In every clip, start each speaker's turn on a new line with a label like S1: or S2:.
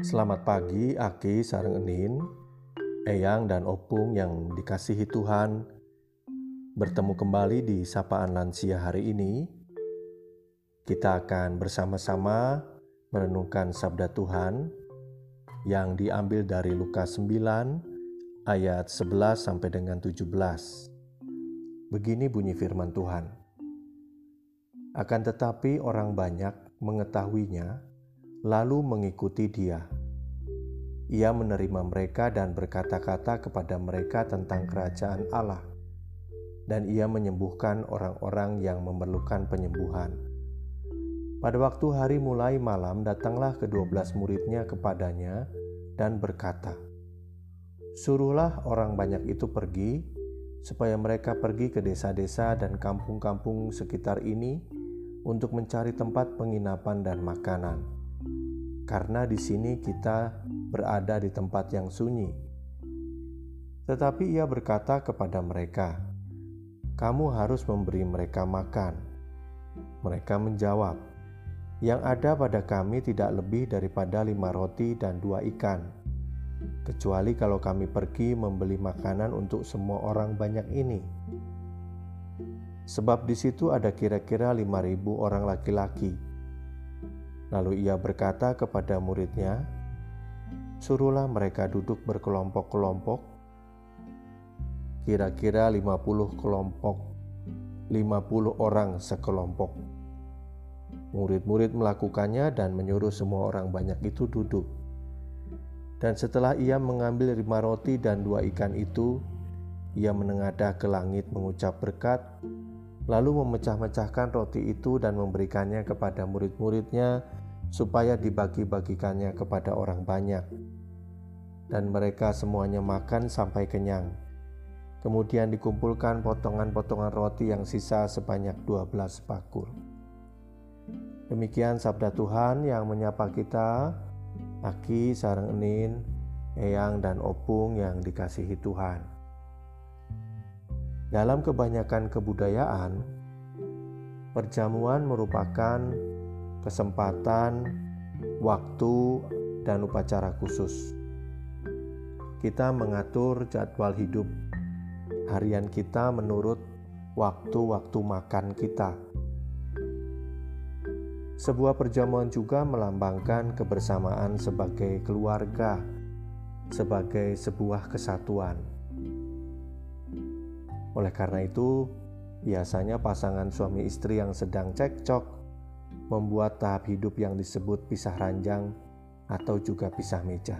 S1: Selamat pagi, Aki Sareng Enin, Eyang dan Opung yang dikasihi Tuhan. Bertemu kembali di Sapaan Lansia hari ini. Kita akan bersama-sama merenungkan sabda Tuhan yang diambil dari Lukas 9 ayat 11 sampai dengan 17. Begini bunyi firman Tuhan. Akan tetapi orang banyak mengetahuinya lalu mengikuti dia. Ia menerima mereka dan berkata-kata kepada mereka tentang kerajaan Allah, dan ia menyembuhkan orang-orang yang memerlukan penyembuhan. Pada waktu hari mulai malam, datanglah kedua belas muridnya kepadanya dan berkata, "Suruhlah orang banyak itu pergi, supaya mereka pergi ke desa-desa dan kampung-kampung sekitar ini untuk mencari tempat penginapan dan makanan." Karena di sini kita berada di tempat yang sunyi. Tetapi ia berkata kepada mereka, "Kamu harus memberi mereka makan." Mereka menjawab, "Yang ada pada kami tidak lebih daripada lima roti dan dua ikan, kecuali kalau kami pergi membeli makanan untuk semua orang banyak ini." Sebab di situ ada kira-kira lima ribu orang laki-laki Lalu ia berkata kepada muridnya, "Suruhlah mereka duduk berkelompok-kelompok, kira-kira 50 kelompok, 50 orang sekelompok." Murid-murid melakukannya dan menyuruh semua orang banyak itu duduk. Dan setelah ia mengambil lima roti dan dua ikan itu, ia menengadah ke langit mengucap berkat, lalu memecah-mecahkan roti itu dan memberikannya kepada murid-muridnya supaya dibagi-bagikannya kepada orang banyak. Dan mereka semuanya makan sampai kenyang. Kemudian dikumpulkan potongan-potongan roti yang sisa sebanyak 12 bakul. Demikian sabda Tuhan yang menyapa kita, Aki, Sarang Enin, Eyang, dan Opung yang dikasihi Tuhan. Dalam kebanyakan kebudayaan, perjamuan merupakan kesempatan, waktu, dan upacara khusus. Kita mengatur jadwal hidup harian kita menurut waktu-waktu makan kita. Sebuah perjamuan juga melambangkan kebersamaan sebagai keluarga, sebagai sebuah kesatuan. Oleh karena itu, biasanya pasangan suami istri yang sedang cekcok membuat tahap hidup yang disebut pisah ranjang atau juga pisah meja.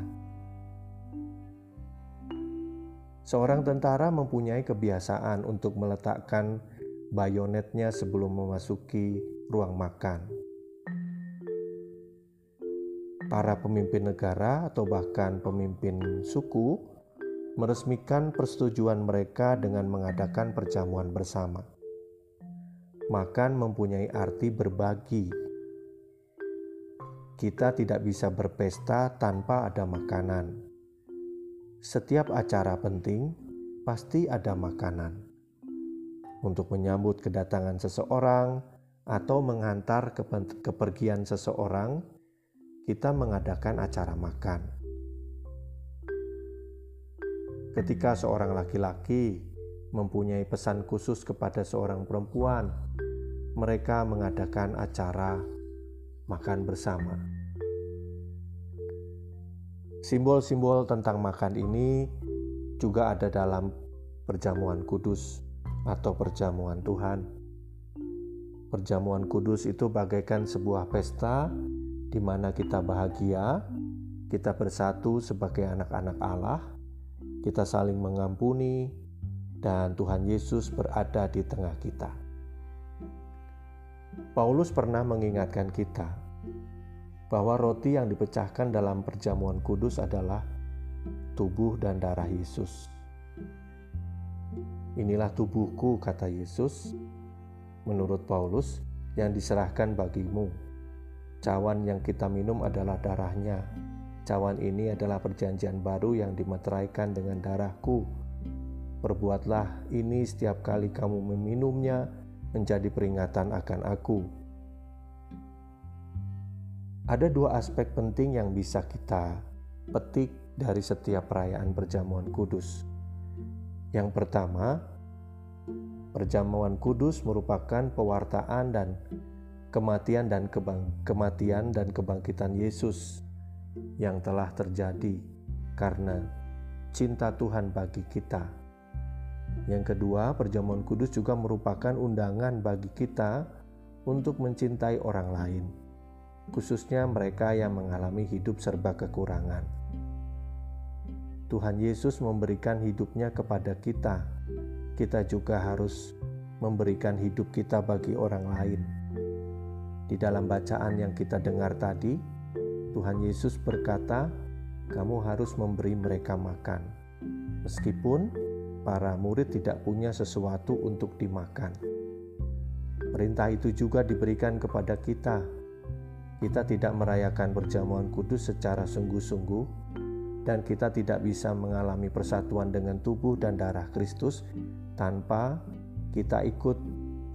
S1: Seorang tentara mempunyai kebiasaan untuk meletakkan bayonetnya sebelum memasuki ruang makan. Para pemimpin negara atau bahkan pemimpin suku meresmikan persetujuan mereka dengan mengadakan perjamuan bersama. Makan mempunyai arti berbagi. Kita tidak bisa berpesta tanpa ada makanan. Setiap acara penting pasti ada makanan. Untuk menyambut kedatangan seseorang atau mengantar kepergian seseorang, kita mengadakan acara makan. Ketika seorang laki-laki mempunyai pesan khusus kepada seorang perempuan. Mereka mengadakan acara makan bersama. Simbol-simbol tentang makan ini juga ada dalam perjamuan kudus atau perjamuan Tuhan. Perjamuan kudus itu bagaikan sebuah pesta di mana kita bahagia, kita bersatu sebagai anak-anak Allah, kita saling mengampuni, dan Tuhan Yesus berada di tengah kita. Paulus pernah mengingatkan kita bahwa roti yang dipecahkan dalam perjamuan kudus adalah tubuh dan darah Yesus. Inilah tubuhku, kata Yesus, menurut Paulus, yang diserahkan bagimu. Cawan yang kita minum adalah darahnya. Cawan ini adalah perjanjian baru yang dimeteraikan dengan darahku Perbuatlah ini setiap kali kamu meminumnya menjadi peringatan akan aku. Ada dua aspek penting yang bisa kita petik dari setiap perayaan perjamuan kudus. Yang pertama, perjamuan kudus merupakan pewartaan dan kematian dan kebang kematian dan kebangkitan Yesus yang telah terjadi karena cinta Tuhan bagi kita. Yang kedua, perjamuan kudus juga merupakan undangan bagi kita untuk mencintai orang lain khususnya mereka yang mengalami hidup serba kekurangan. Tuhan Yesus memberikan hidupnya kepada kita. Kita juga harus memberikan hidup kita bagi orang lain. Di dalam bacaan yang kita dengar tadi, Tuhan Yesus berkata, "Kamu harus memberi mereka makan." Meskipun para murid tidak punya sesuatu untuk dimakan. Perintah itu juga diberikan kepada kita kita tidak merayakan perjamuan kudus secara sungguh-sungguh, dan kita tidak bisa mengalami persatuan dengan tubuh dan darah Kristus tanpa kita ikut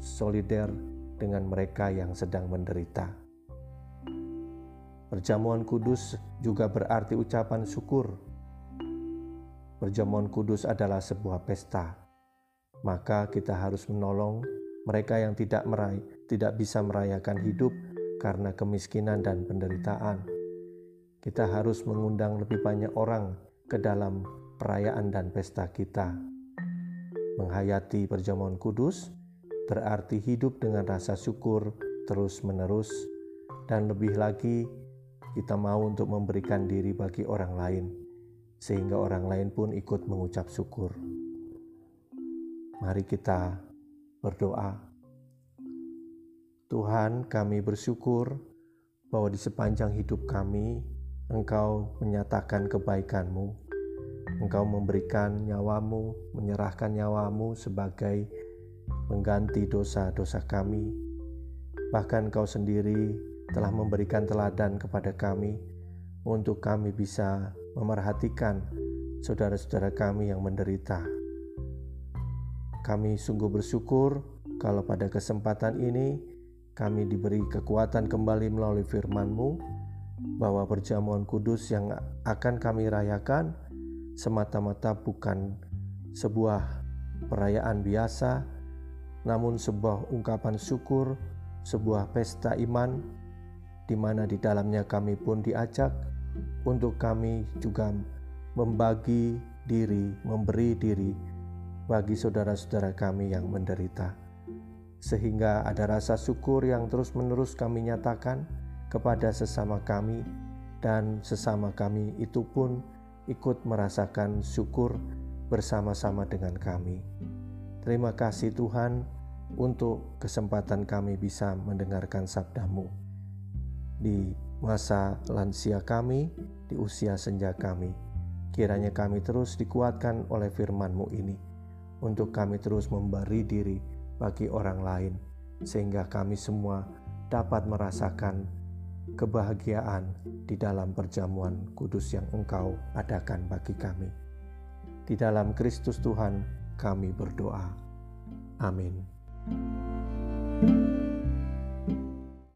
S1: solider dengan mereka yang sedang menderita. Perjamuan kudus juga berarti ucapan syukur. Perjamuan kudus adalah sebuah pesta, maka kita harus menolong mereka yang tidak meraih, tidak bisa merayakan hidup karena kemiskinan dan penderitaan. Kita harus mengundang lebih banyak orang ke dalam perayaan dan pesta kita. Menghayati perjamuan kudus berarti hidup dengan rasa syukur terus-menerus, dan lebih lagi kita mau untuk memberikan diri bagi orang lain, sehingga orang lain pun ikut mengucap syukur. Mari kita berdoa. Tuhan, kami bersyukur bahwa di sepanjang hidup kami, Engkau menyatakan kebaikan-Mu. Engkau memberikan nyawamu, menyerahkan nyawamu sebagai mengganti dosa-dosa kami. Bahkan Engkau sendiri telah memberikan teladan kepada kami untuk kami bisa memerhatikan saudara-saudara kami yang menderita. Kami sungguh bersyukur kalau pada kesempatan ini kami diberi kekuatan kembali melalui firman-Mu bahwa perjamuan kudus yang akan kami rayakan semata-mata bukan sebuah perayaan biasa, namun sebuah ungkapan syukur, sebuah pesta iman, di mana di dalamnya kami pun diajak untuk kami juga membagi diri, memberi diri bagi saudara-saudara kami yang menderita sehingga ada rasa syukur yang terus-menerus kami nyatakan kepada sesama kami, dan sesama kami itu pun ikut merasakan syukur bersama-sama dengan kami. Terima kasih Tuhan untuk kesempatan kami bisa mendengarkan sabdamu di masa lansia kami, di usia senja kami. Kiranya kami terus dikuatkan oleh firman-Mu ini, untuk kami terus memberi diri bagi orang lain, sehingga kami semua dapat merasakan kebahagiaan di dalam perjamuan kudus yang Engkau adakan bagi kami. Di dalam Kristus Tuhan, kami berdoa. Amin. thank you